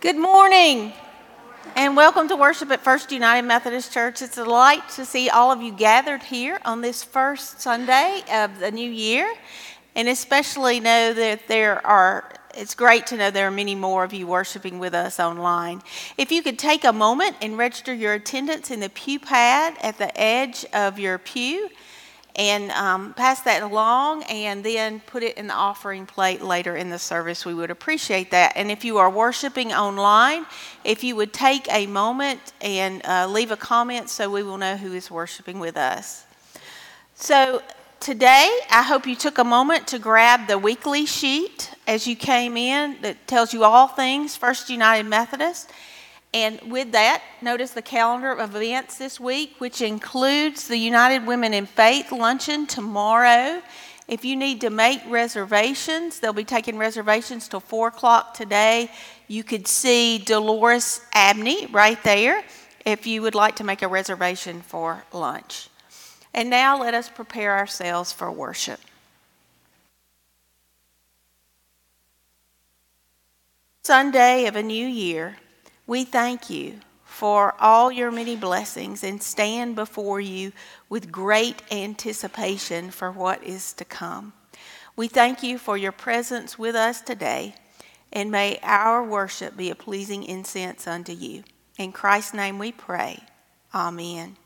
Good morning and welcome to worship at First United Methodist Church. It's a delight to see all of you gathered here on this first Sunday of the new year, and especially know that there are. It's great to know there are many more of you worshiping with us online. If you could take a moment and register your attendance in the pew pad at the edge of your pew, and um, pass that along and then put it in the offering plate later in the service. We would appreciate that. And if you are worshiping online, if you would take a moment and uh, leave a comment so we will know who is worshiping with us. So, today, I hope you took a moment to grab the weekly sheet as you came in that tells you all things First United Methodist. And with that, notice the calendar of events this week, which includes the United Women in Faith luncheon tomorrow. If you need to make reservations, they'll be taking reservations till 4 o'clock today. You could see Dolores Abney right there if you would like to make a reservation for lunch. And now let us prepare ourselves for worship. Sunday of a new year. We thank you for all your many blessings and stand before you with great anticipation for what is to come. We thank you for your presence with us today, and may our worship be a pleasing incense unto you. In Christ's name we pray. Amen.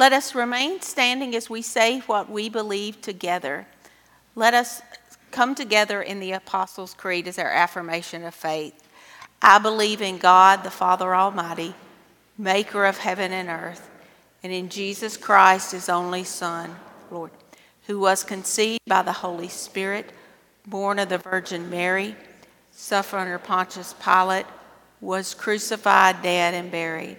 Let us remain standing as we say what we believe together. Let us come together in the Apostles' Creed as our affirmation of faith. I believe in God, the Father Almighty, maker of heaven and earth, and in Jesus Christ, his only Son, Lord, who was conceived by the Holy Spirit, born of the Virgin Mary, suffered under Pontius Pilate, was crucified, dead, and buried.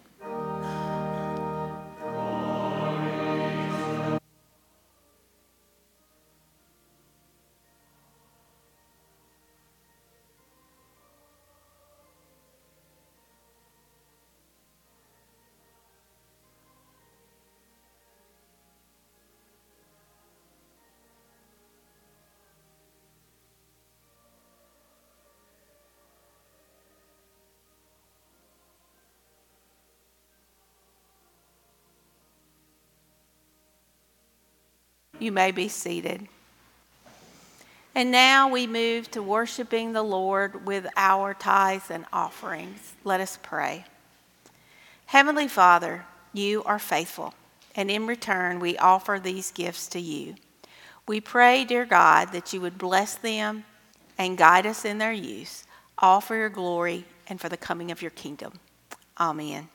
You may be seated. And now we move to worshiping the Lord with our tithes and offerings. Let us pray. Heavenly Father, you are faithful, and in return we offer these gifts to you. We pray, dear God, that you would bless them and guide us in their use, all for your glory and for the coming of your kingdom. Amen.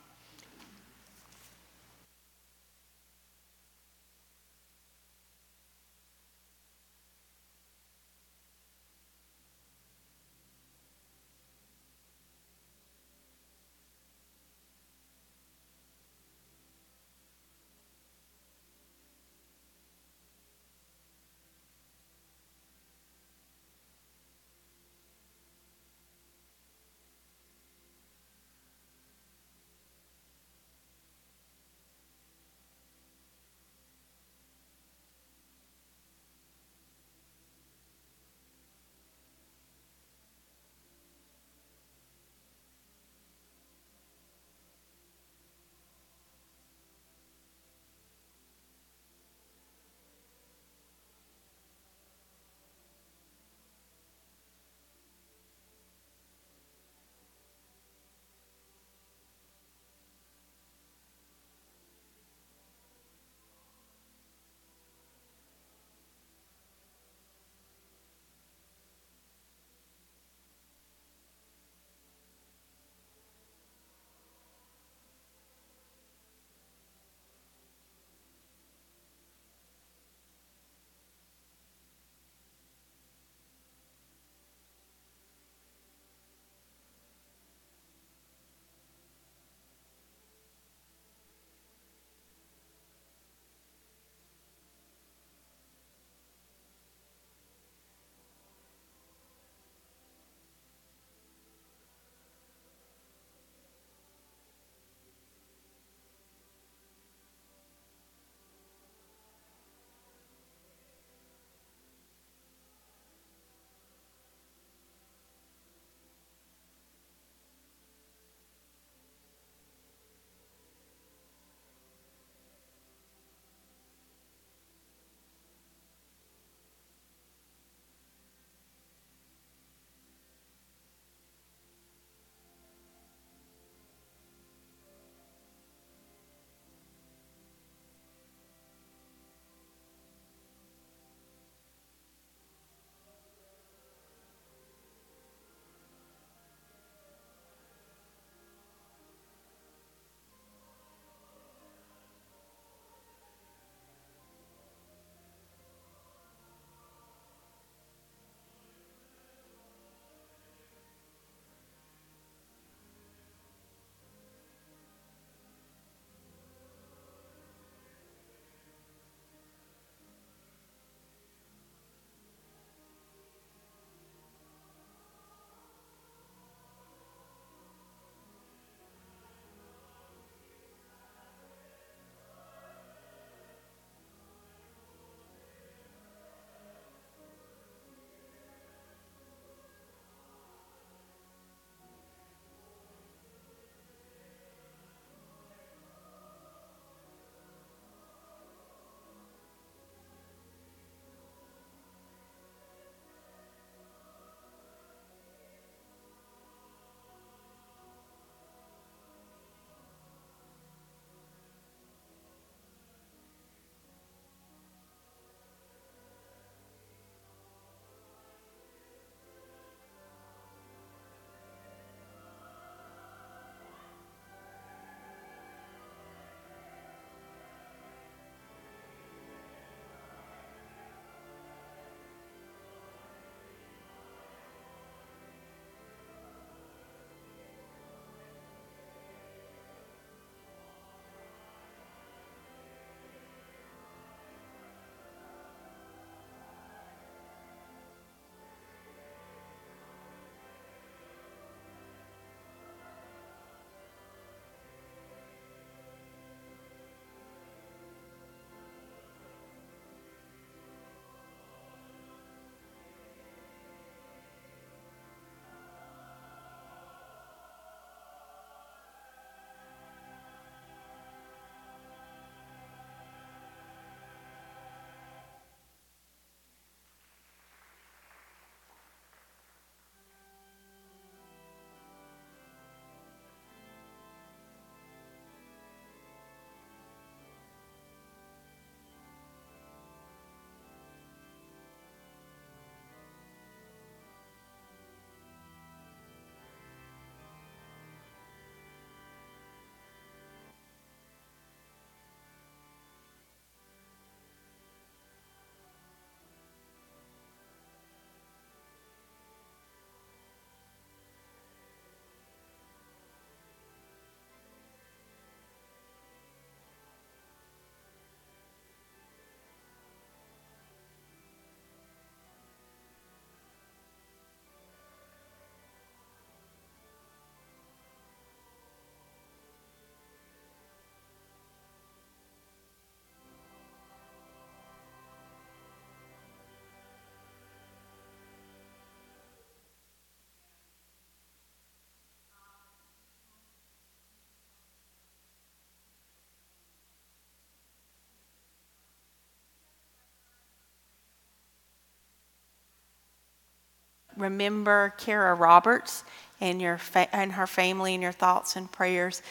Remember Kara Roberts and, your fa- and her family and your thoughts and prayers.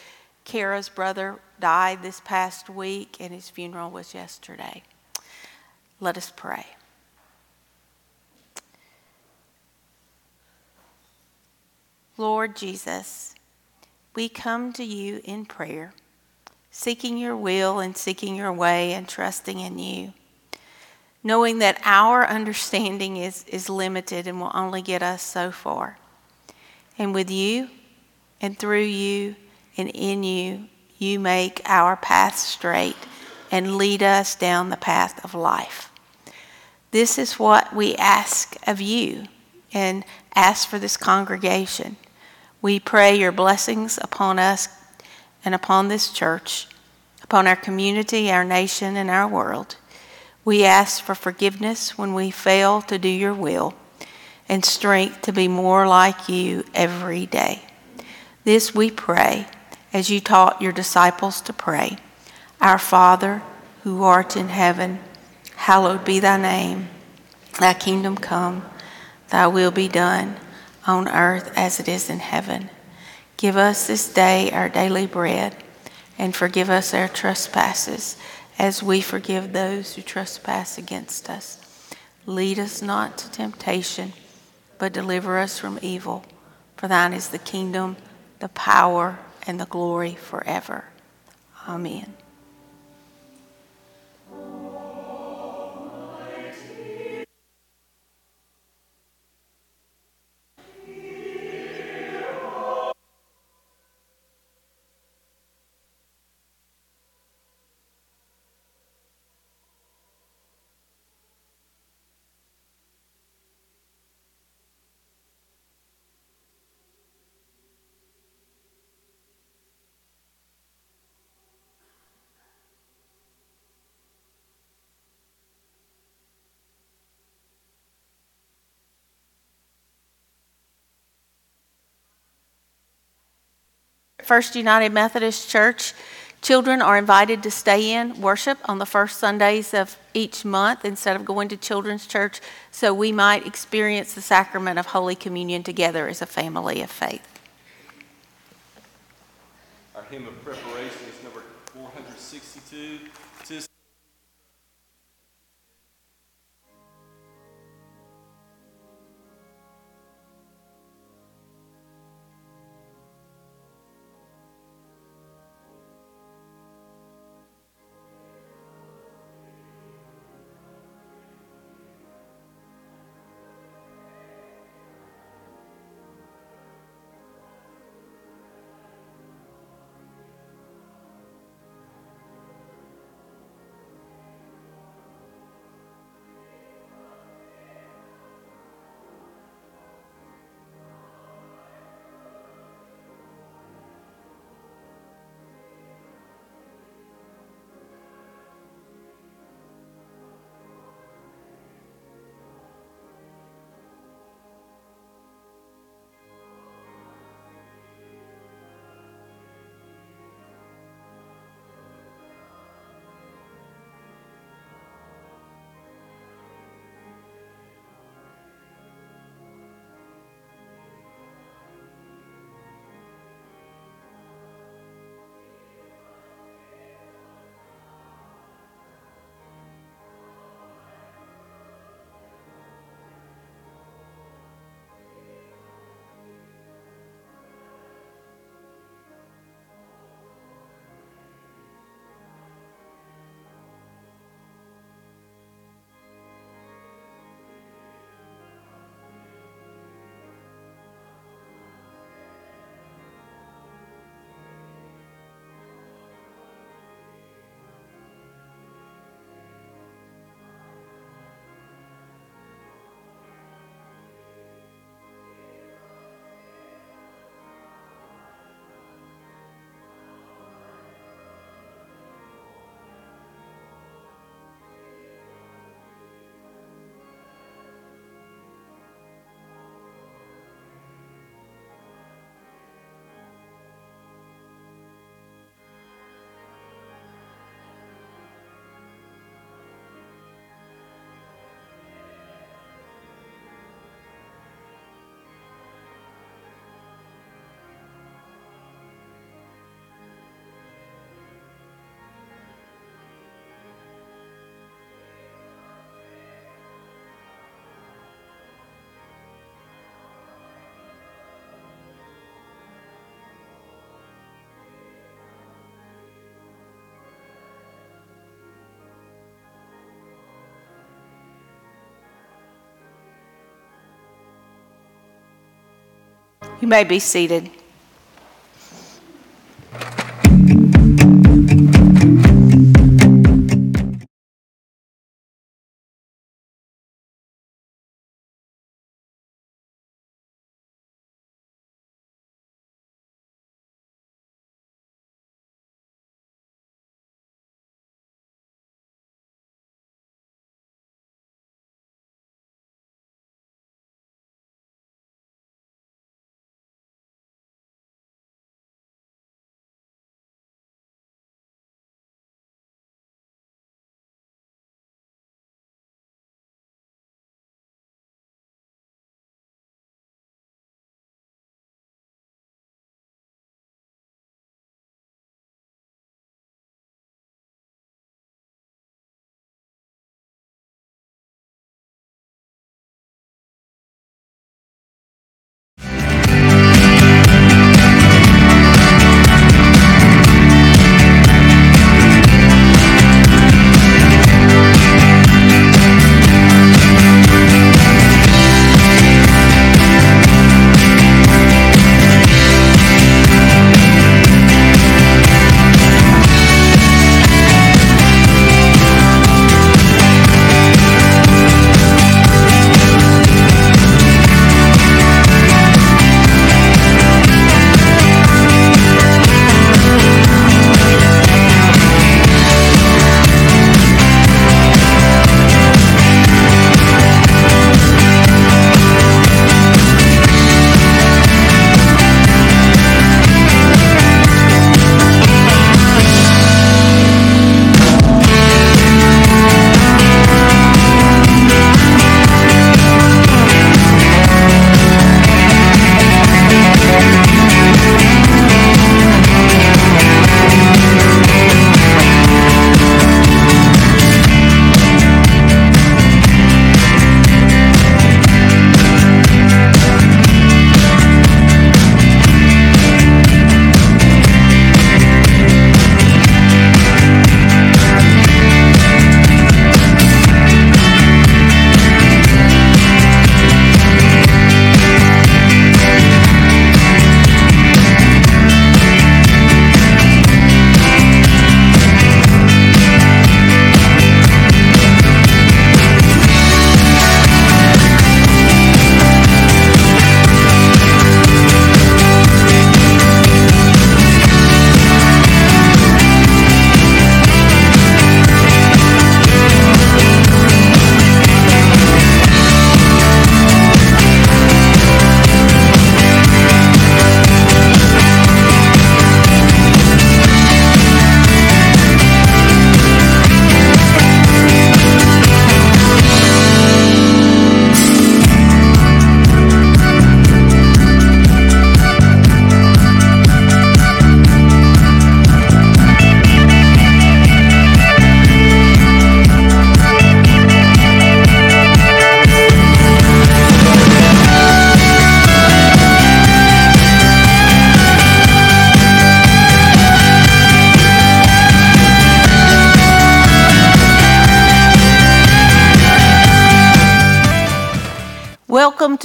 Kara's brother died this past week, and his funeral was yesterday. Let us pray. Lord Jesus, we come to you in prayer, seeking your will and seeking your way and trusting in you, knowing that our understanding is, is limited and will only get us so far. And with you and through you and in you, you make our path straight and lead us down the path of life. This is what we ask of you and ask for this congregation. We pray your blessings upon us and upon this church, upon our community, our nation, and our world. We ask for forgiveness when we fail to do your will and strength to be more like you every day. This we pray as you taught your disciples to pray. Our Father, who art in heaven, hallowed be thy name. Thy kingdom come, thy will be done on earth as it is in heaven. Give us this day our daily bread, and forgive us our trespasses as we forgive those who trespass against us. Lead us not to temptation, but deliver us from evil. For thine is the kingdom, the power, and the glory forever. Amen. First United Methodist Church, children are invited to stay in worship on the first Sundays of each month instead of going to children's church so we might experience the sacrament of Holy Communion together as a family of faith. Our hymn of preparation is number 462. You may be seated.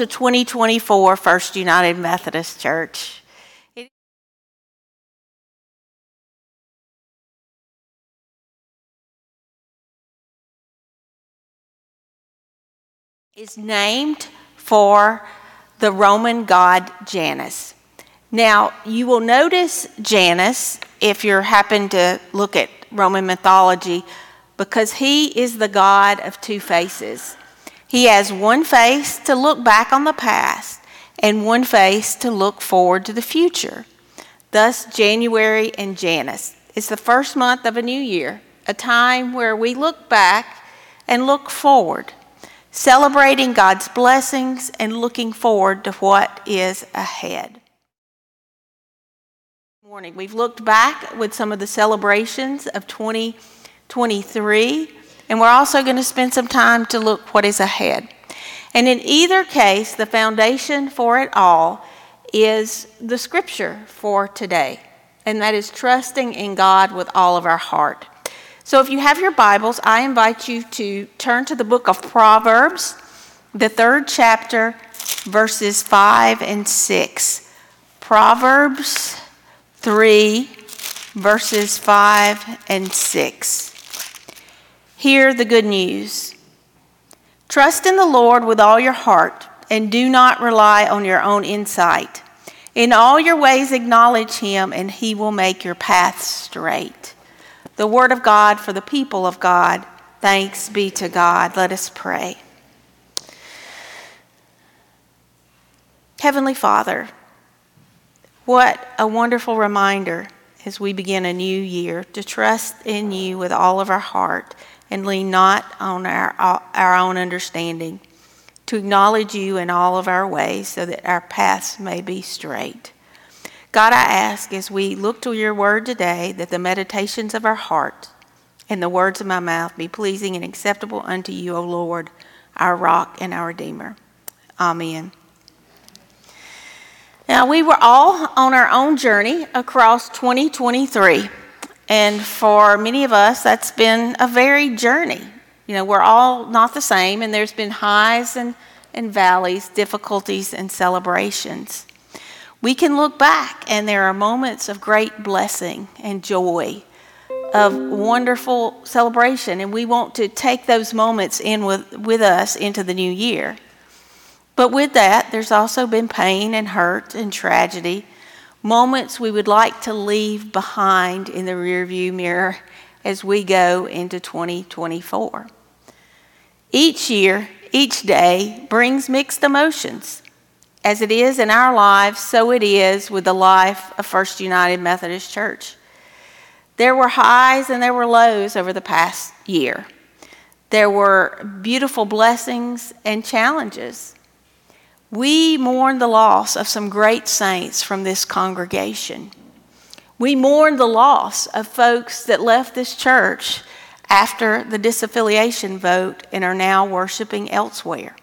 To 2024 First United Methodist Church. is named for the Roman god Janus. Now, you will notice Janus if you happen to look at Roman mythology because he is the god of two faces. He has one face to look back on the past and one face to look forward to the future. Thus, January and Janus is the first month of a new year, a time where we look back and look forward, celebrating God's blessings and looking forward to what is ahead. Morning, we've looked back with some of the celebrations of 2023 and we're also going to spend some time to look what is ahead. And in either case, the foundation for it all is the scripture for today, and that is trusting in God with all of our heart. So if you have your Bibles, I invite you to turn to the book of Proverbs, the third chapter, verses 5 and 6. Proverbs 3, verses 5 and 6. Hear the good news. Trust in the Lord with all your heart and do not rely on your own insight. In all your ways, acknowledge him, and he will make your paths straight. The word of God for the people of God. Thanks be to God. Let us pray. Heavenly Father, what a wonderful reminder as we begin a new year to trust in you with all of our heart and lean not on our, our own understanding, to acknowledge you in all of our ways so that our paths may be straight. God, I ask as we look to your word today that the meditations of our heart and the words of my mouth be pleasing and acceptable unto you, O Lord, our rock and our redeemer. Amen. Now, we were all on our own journey across 2023. And for many of us, that's been a very journey. You know, we're all not the same, and there's been highs and, and valleys, difficulties and celebrations. We can look back, and there are moments of great blessing and joy, of wonderful celebration, and we want to take those moments in with, with us into the new year. But with that, there's also been pain and hurt and tragedy moments we would like to leave behind in the rearview mirror as we go into 2024. Each year, each day brings mixed emotions. As it is in our lives, so it is with the life of First United Methodist Church. There were highs and there were lows over the past year. There were beautiful blessings and challenges. We mourn the loss of some great saints from this congregation. We mourn the loss of folks that left this church after the disaffiliation vote and are now worshiping elsewhere.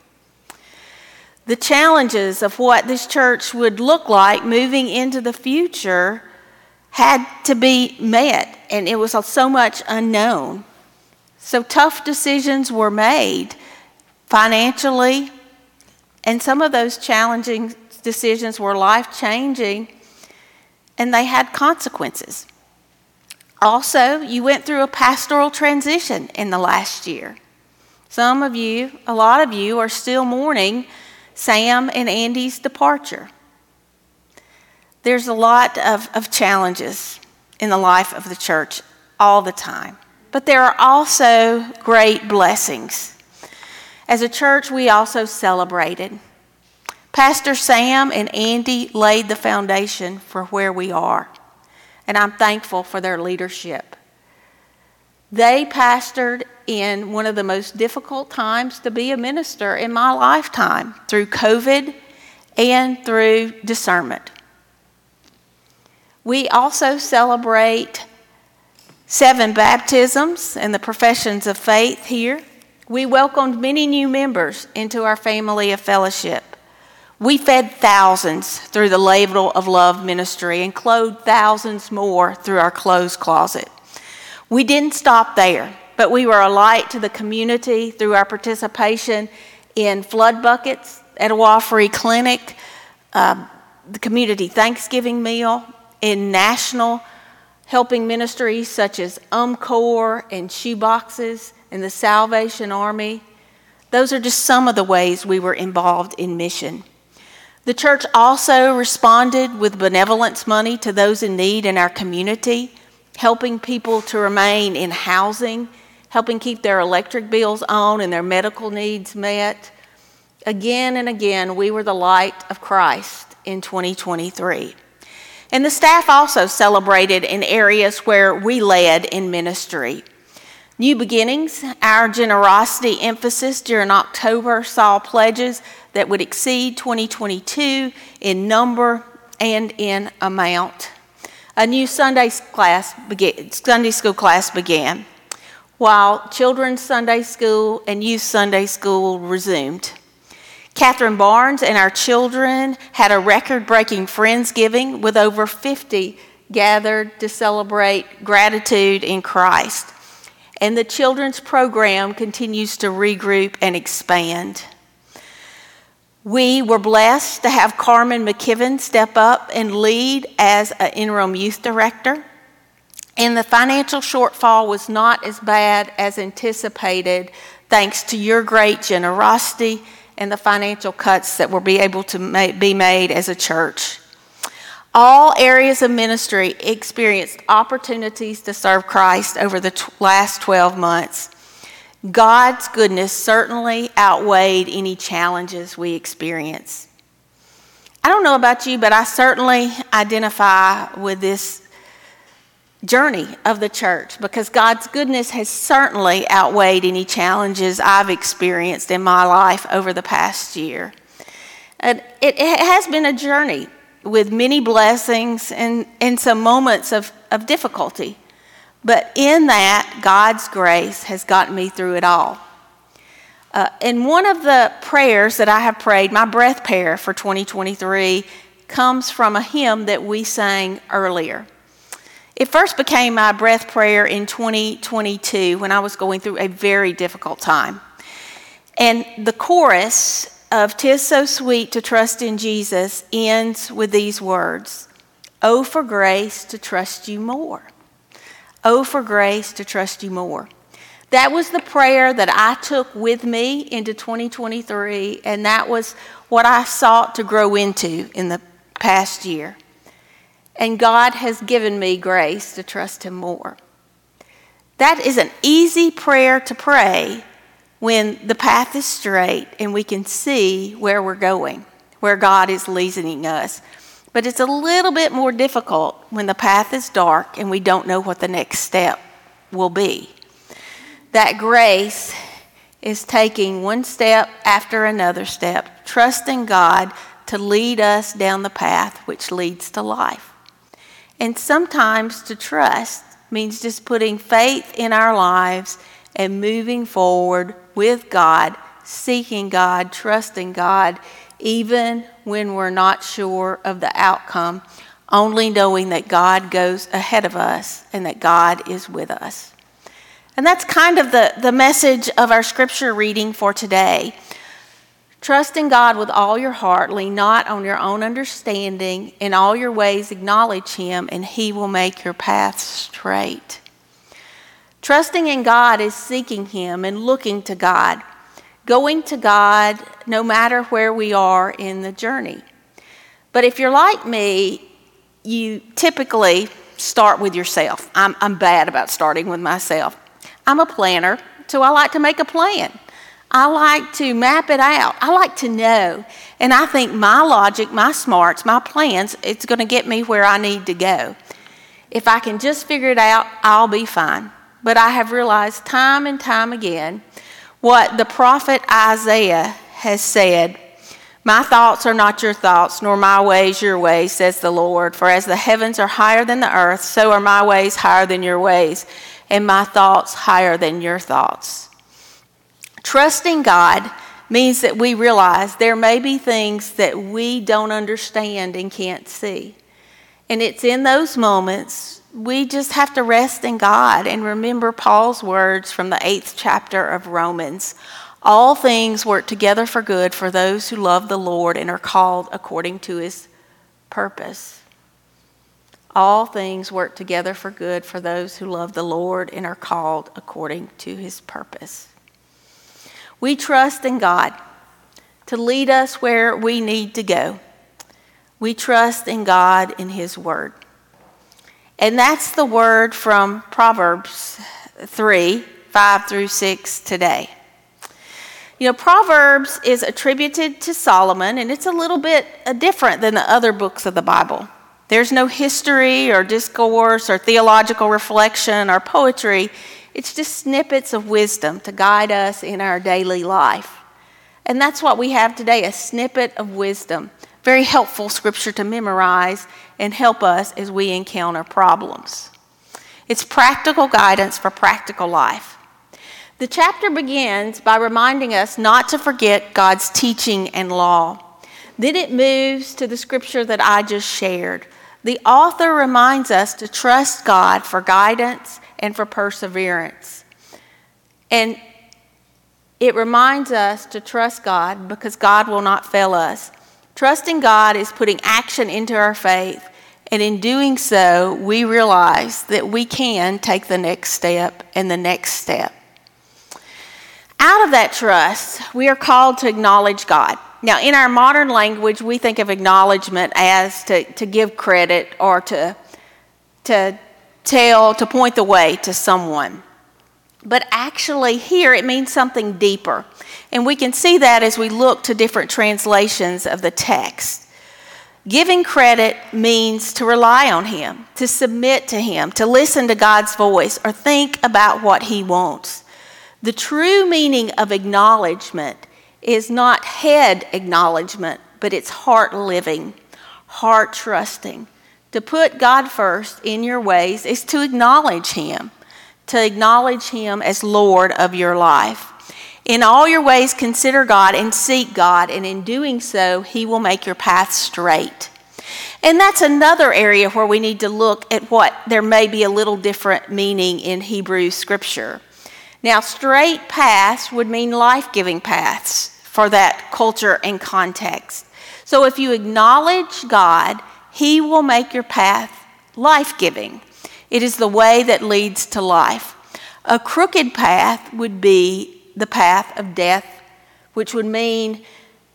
The challenges of what this church would look like moving into the future had to be met, and it was so much unknown. So tough decisions were made financially, and some of those challenging decisions were life changing and they had consequences. Also, you went through a pastoral transition in the last year. Some of you, a lot of you, are still mourning Sam and Andy's departure. There's a lot of, of challenges in the life of the church all the time, but there are also great blessings. As a church, we also celebrated. Pastor Sam and Andy laid the foundation for where we are, and I'm thankful for their leadership. They pastored in one of the most difficult times to be a minister in my lifetime through COVID and through discernment. We also celebrate seven baptisms and the professions of faith here. We welcomed many new members into our family of fellowship. We fed thousands through the Ladle of Love ministry and clothed thousands more through our clothes closet. We didn't stop there, but we were a light to the community through our participation in flood buckets at a Free Clinic, uh, the community Thanksgiving meal, in national helping ministries such as UMCOR and shoeboxes, in the Salvation Army. Those are just some of the ways we were involved in mission. The church also responded with benevolence money to those in need in our community, helping people to remain in housing, helping keep their electric bills on and their medical needs met. Again and again, we were the light of Christ in 2023. And the staff also celebrated in areas where we led in ministry. New Beginnings, our generosity emphasis during October saw pledges that would exceed 2022 in number and in amount. A new Sunday class began, Sunday school class began, while children's Sunday school and youth Sunday school resumed. Catherine Barnes and our children had a record-breaking Friendsgiving with over 50 gathered to celebrate gratitude in Christ and the children's program continues to regroup and expand. We were blessed to have Carmen McKibben step up and lead as an interim youth director. And the financial shortfall was not as bad as anticipated, thanks to your great generosity and the financial cuts that will be able to be made as a church. All areas of ministry experienced opportunities to serve Christ over the t- last 12 months. God's goodness certainly outweighed any challenges we experience. I don't know about you, but I certainly identify with this journey of the church because God's goodness has certainly outweighed any challenges I've experienced in my life over the past year. And it has been a journey with many blessings and, and some moments of, of difficulty. But in that, God's grace has gotten me through it all. Uh, and one of the prayers that I have prayed, my breath prayer for 2023, comes from a hymn that we sang earlier. It first became my breath prayer in 2022 when I was going through a very difficult time. And the chorus of Tis So Sweet to Trust in Jesus ends with these words Oh, for grace to trust you more. Oh, for grace to trust you more. That was the prayer that I took with me into 2023, and that was what I sought to grow into in the past year. And God has given me grace to trust Him more. That is an easy prayer to pray when the path is straight and we can see where we're going, where God is leading us. But it's a little bit more difficult when the path is dark and we don't know what the next step will be. That grace is taking one step after another step, trusting God to lead us down the path which leads to life. And sometimes to trust means just putting faith in our lives and moving forward with God, seeking God, trusting God, even when we're not sure of the outcome, only knowing that God goes ahead of us and that God is with us. And that's kind of the, the message of our scripture reading for today. Trust in God with all your heart, lean not on your own understanding, in all your ways acknowledge Him, and He will make your path straight. Trusting in God is seeking Him and looking to God going to God no matter where we are in the journey. But if you're like me, you typically start with yourself. I'm, I'm bad about starting with myself. I'm a planner, so I like to make a plan. I like to map it out. I like to know. And I think my logic, my smarts, my plans, it's going to get me where I need to go. If I can just figure it out, I'll be fine. But I have realized time and time again what the prophet Isaiah has said My thoughts are not your thoughts, nor my ways your ways, says the Lord. For as the heavens are higher than the earth, so are my ways higher than your ways, and my thoughts higher than your thoughts. Trusting God means that we realize there may be things that we don't understand and can't see. And it's in those moments we just have to rest in God and remember Paul's words from the eighth chapter of Romans. All things work together for good for those who love the Lord and are called according to his purpose. All things work together for good for those who love the Lord and are called according to his purpose. We trust in God to lead us where we need to go. We trust in God in his word. And that's the word from Proverbs 3 5 through 6 today. You know, Proverbs is attributed to Solomon, and it's a little bit uh, different than the other books of the Bible. There's no history or discourse or theological reflection or poetry. It's just snippets of wisdom to guide us in our daily life. And that's what we have today a snippet of wisdom. Very helpful scripture to memorize and help us as we encounter problems. It's practical guidance for practical life. The chapter begins by reminding us not to forget God's teaching and law. Then it moves to the scripture that I just shared. The author reminds us to trust God for guidance and for perseverance. And It reminds us to trust God because God will not fail us. Trusting God is putting action into our faith, and in doing so, we realize that we can take the next step and the next step. Out of that trust, we are called to acknowledge God. Now, in our modern language, we think of acknowledgement as to, to give credit or to, to tell, to point the way to someone. But actually, here it means something deeper. And we can see that as we look to different translations of the text. Giving credit means to rely on Him, to submit to Him, to listen to God's voice, or think about what He wants. The true meaning of acknowledgement is not head acknowledgement, but it's heart living, heart trusting. To put God first in your ways is to acknowledge Him, to acknowledge Him as Lord of your life. In all your ways, consider God and seek God, and in doing so, He will make your path straight. And that's another area where we need to look at what there may be a little different meaning in Hebrew scripture. Now, straight paths would mean life giving paths for that culture and context. So if you acknowledge God, He will make your path life giving. It is the way that leads to life. A crooked path would be the path of death, which would mean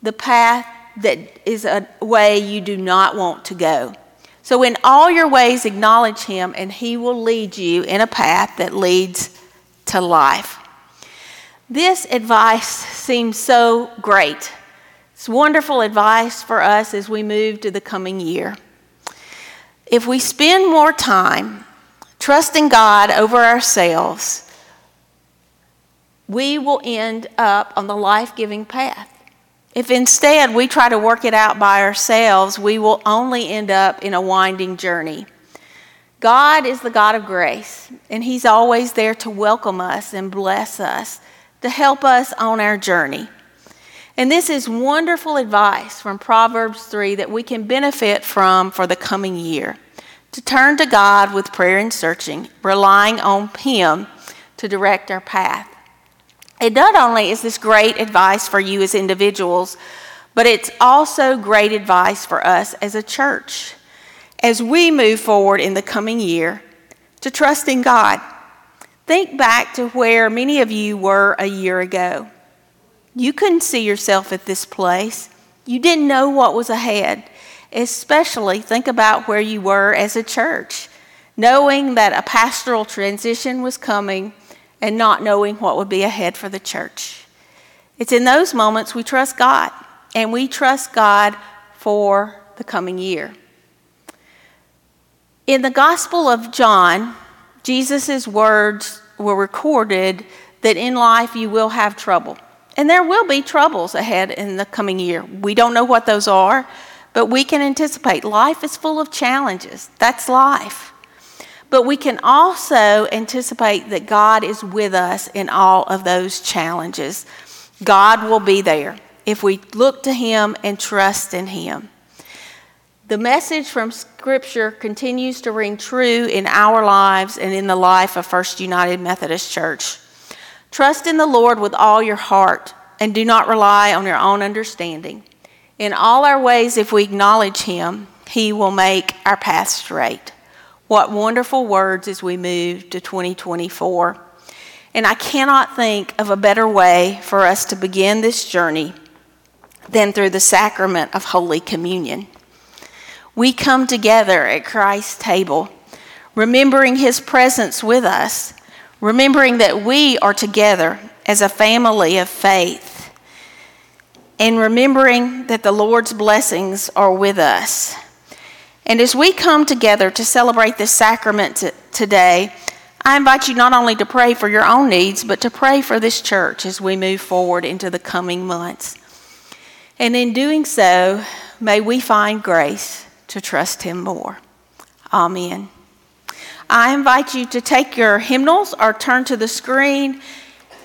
the path that is a way you do not want to go. So, in all your ways, acknowledge Him, and He will lead you in a path that leads to life. This advice seems so great. It's wonderful advice for us as we move to the coming year. If we spend more time trusting God over ourselves, we will end up on the life giving path. If instead we try to work it out by ourselves, we will only end up in a winding journey. God is the God of grace, and He's always there to welcome us and bless us to help us on our journey. And this is wonderful advice from Proverbs 3 that we can benefit from for the coming year. To turn to God with prayer and searching, relying on Him to direct our path. It not only is this great advice for you as individuals, but it's also great advice for us as a church as we move forward in the coming year to trust in God Think back to where many of you were a year ago. You couldn't see yourself at this place. You didn't know what was ahead. Especially think about where you were as a church, knowing that a pastoral transition was coming and not knowing what would be ahead for the church. It's in those moments we trust God, and we trust God for the coming year. In the Gospel of John, Jesus' words were recorded that in life you will have trouble. And there will be troubles ahead in the coming year. We don't know what those are, but we can anticipate. Life is full of challenges. That's life. But we can also anticipate that God is with us in all of those challenges. God will be there if we look to Him and trust in Him. The message from Scripture continues to ring true in our lives and in the life of First United Methodist Church. Trust in the Lord with all your heart and do not rely on your own understanding. In all our ways, if we acknowledge Him, He will make our path straight. What wonderful words as we move to 2024. And I cannot think of a better way for us to begin this journey than through the sacrament of Holy Communion we come together at Christ's table, remembering his presence with us, remembering that we are together as a family of faith, and remembering that the Lord's blessings are with us. And as we come together to celebrate this sacrament t- today, I invite you not only to pray for your own needs, but to pray for this church as we move forward into the coming months. And in doing so, may we find grace to trust Him more. Amen. I invite you to take your hymnals or turn to the screen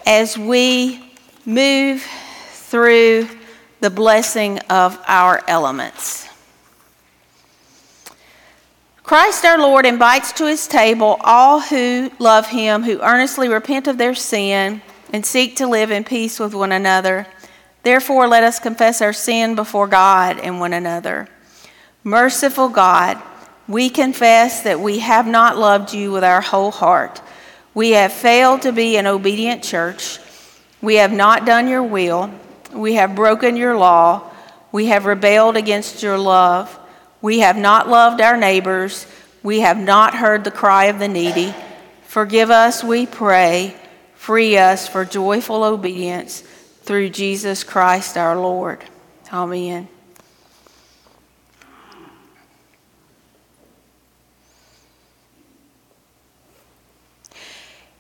as we move through the blessing of our elements. Christ our Lord invites to his table all who love him, who earnestly repent of their sin, and seek to live in peace with one another. Therefore, let us confess our sin before God and one another. Merciful God, we confess that we have not loved you with our whole heart. We have failed to be an obedient church. We have not done your will. We have broken your law. We have rebelled against your love. We have not loved our neighbors. We have not heard the cry of the needy. Forgive us, we pray. Free us for joyful obedience through Jesus Christ our Lord. Amen.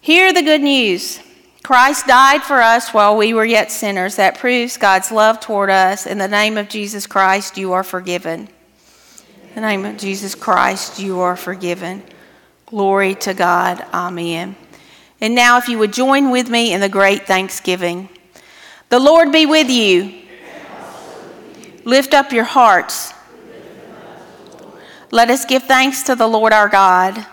Hear the good news. Christ died for us while we were yet sinners. That proves God's love toward us. In the name of Jesus Christ, you are forgiven. In the name of Jesus Christ, you are forgiven. Glory to God. Amen. And now, if you would join with me in the great thanksgiving. The Lord be with you. Lift up your hearts. Let us give thanks to the Lord our God.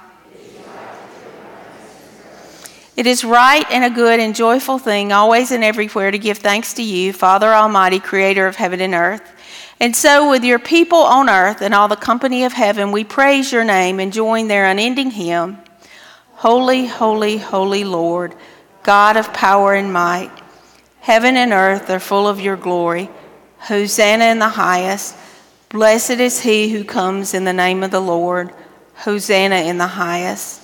It is right and a good and joyful thing, always and everywhere, to give thanks to you, Father Almighty, creator of heaven and earth. And so, with your people on earth and all the company of heaven, we praise your name and join their unending hymn Holy, holy, holy Lord, God of power and might. Heaven and earth are full of your glory. Hosanna in the highest. Blessed is he who comes in the name of the Lord. Hosanna in the highest.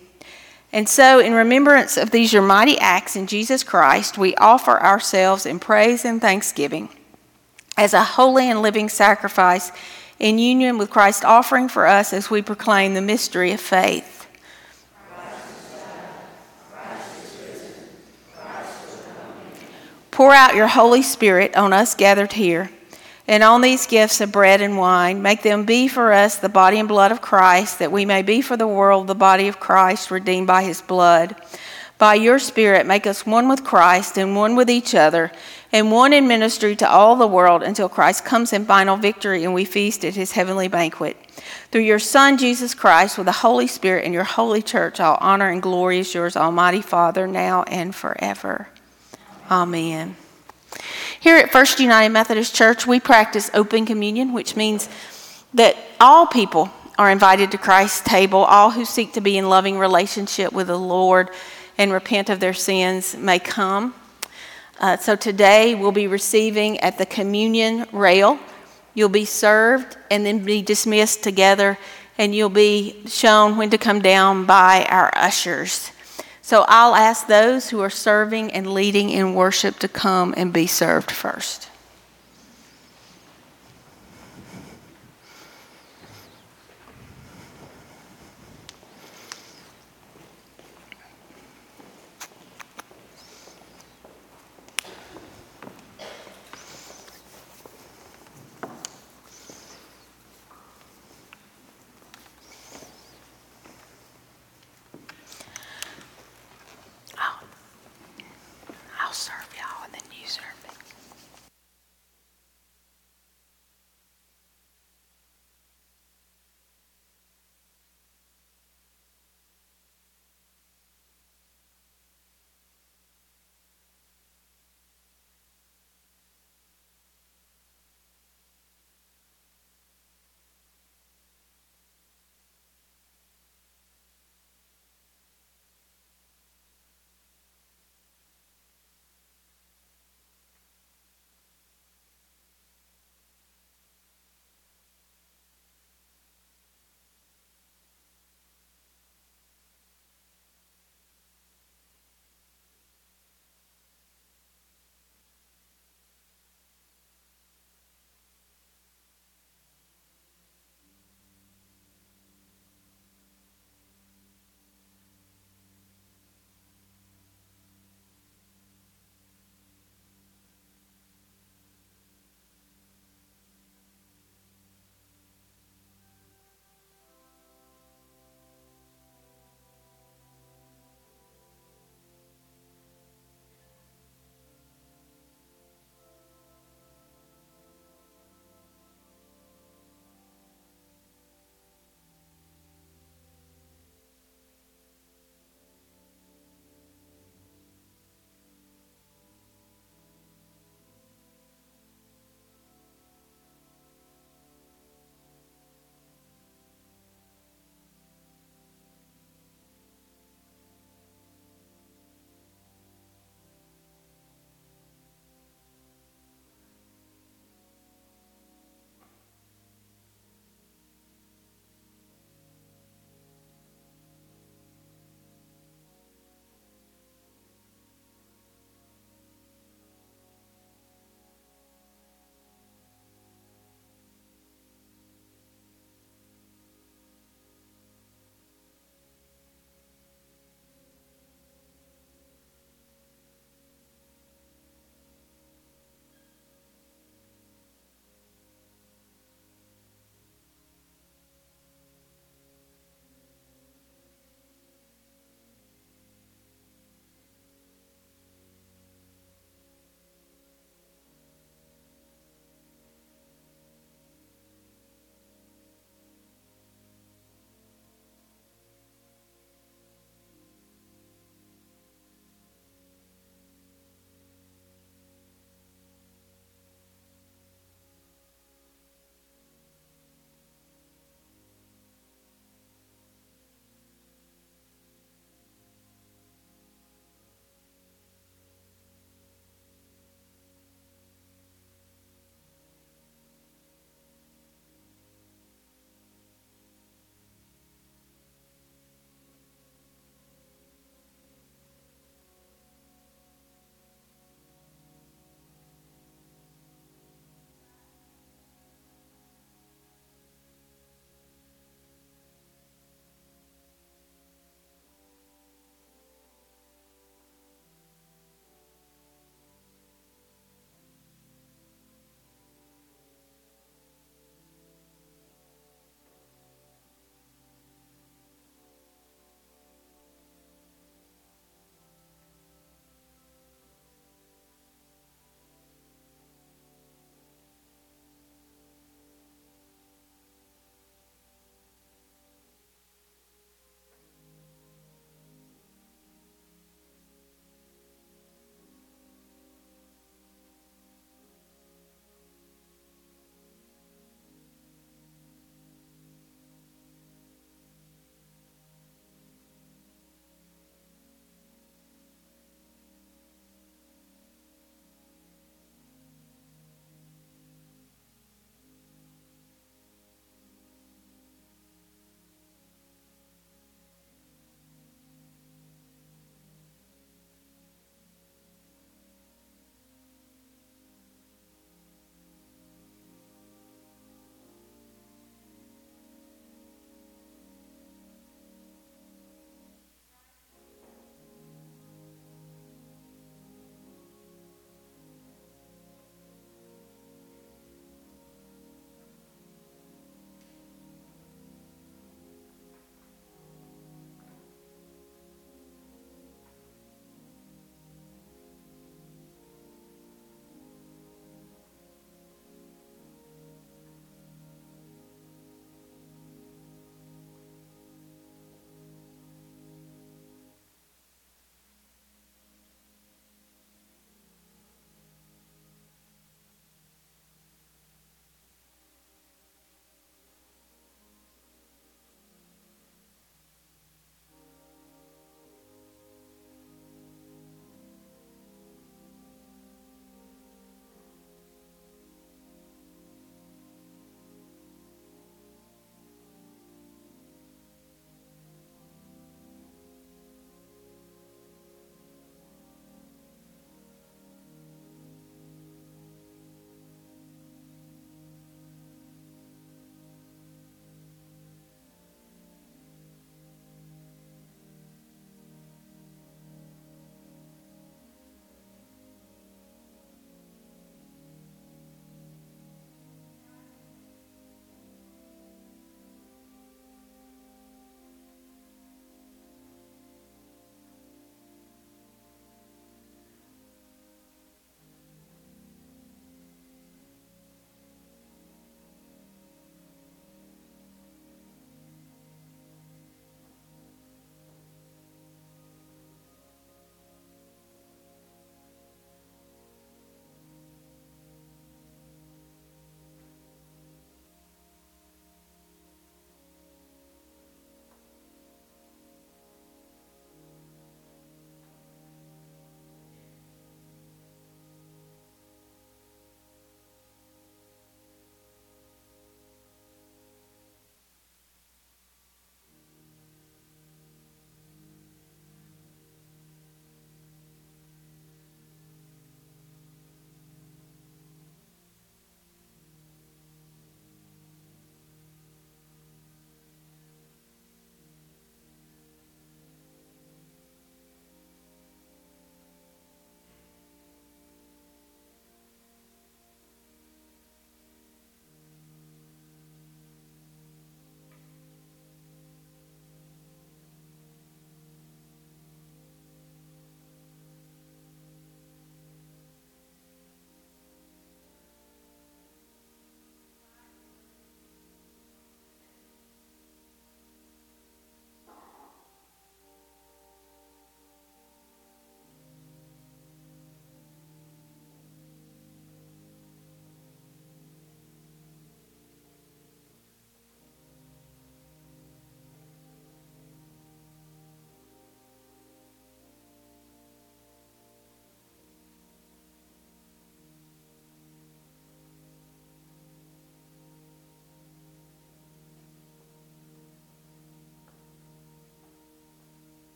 And so, in remembrance of these your mighty acts in Jesus Christ, we offer ourselves in praise and thanksgiving as a holy and living sacrifice in union with Christ's offering for us as we proclaim the mystery of faith. Pour out your Holy Spirit on us gathered here and on these gifts of bread and wine. Make them be for us the body and blood of Christ, that we may be for the world the body of Christ, redeemed by his blood. By your Spirit, make us one with Christ and one with each other, and one in ministry to all the world until Christ comes in final victory and we feast at his heavenly banquet. Through your Son, Jesus Christ, with the Holy Spirit and your holy church, all honor and glory is yours, Almighty Father, now and forever. Amen. Here at First United Methodist Church, we practice open communion, which means that all people are invited to Christ's table. All who seek to be in loving relationship with the Lord and repent of their sins may come. Uh, so today we'll be receiving at the communion rail. You'll be served and then be dismissed together, and you'll be shown when to come down by our ushers. So I'll ask those who are serving and leading in worship to come and be served first.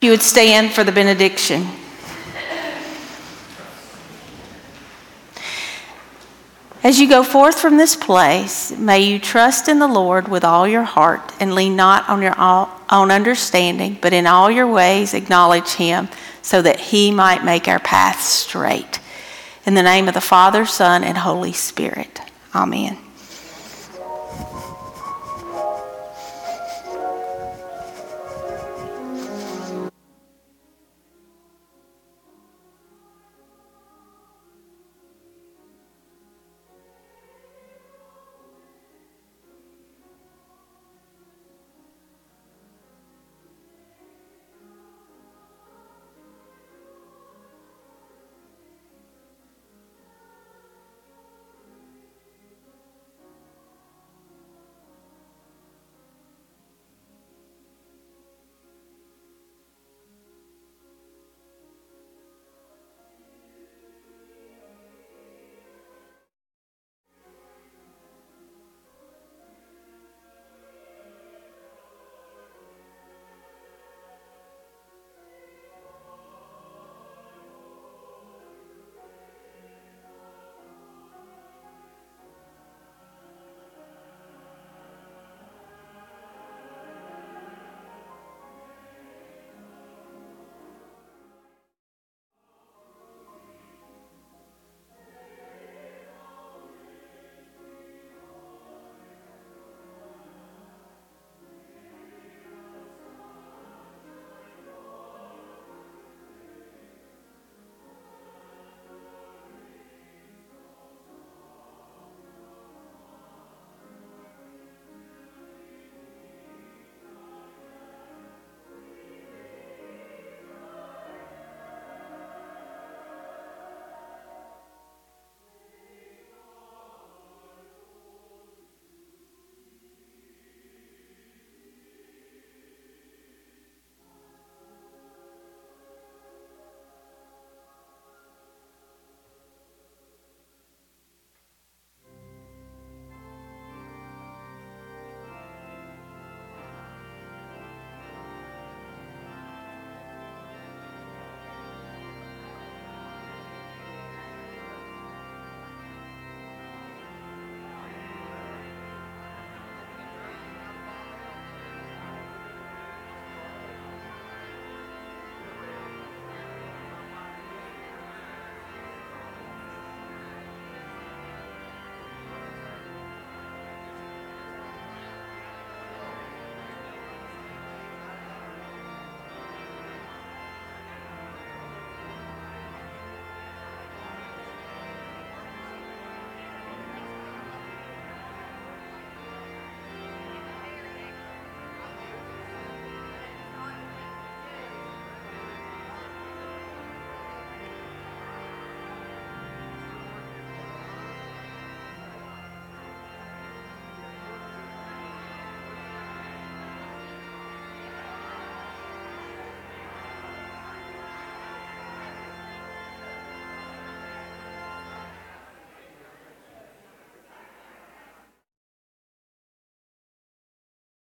You would stand for the benediction. As you go forth from this place, may you trust in the Lord with all your heart and lean not on your own understanding, but in all your ways acknowledge him so that he might make our paths straight. In the name of the Father, Son, and Holy Spirit. Amen.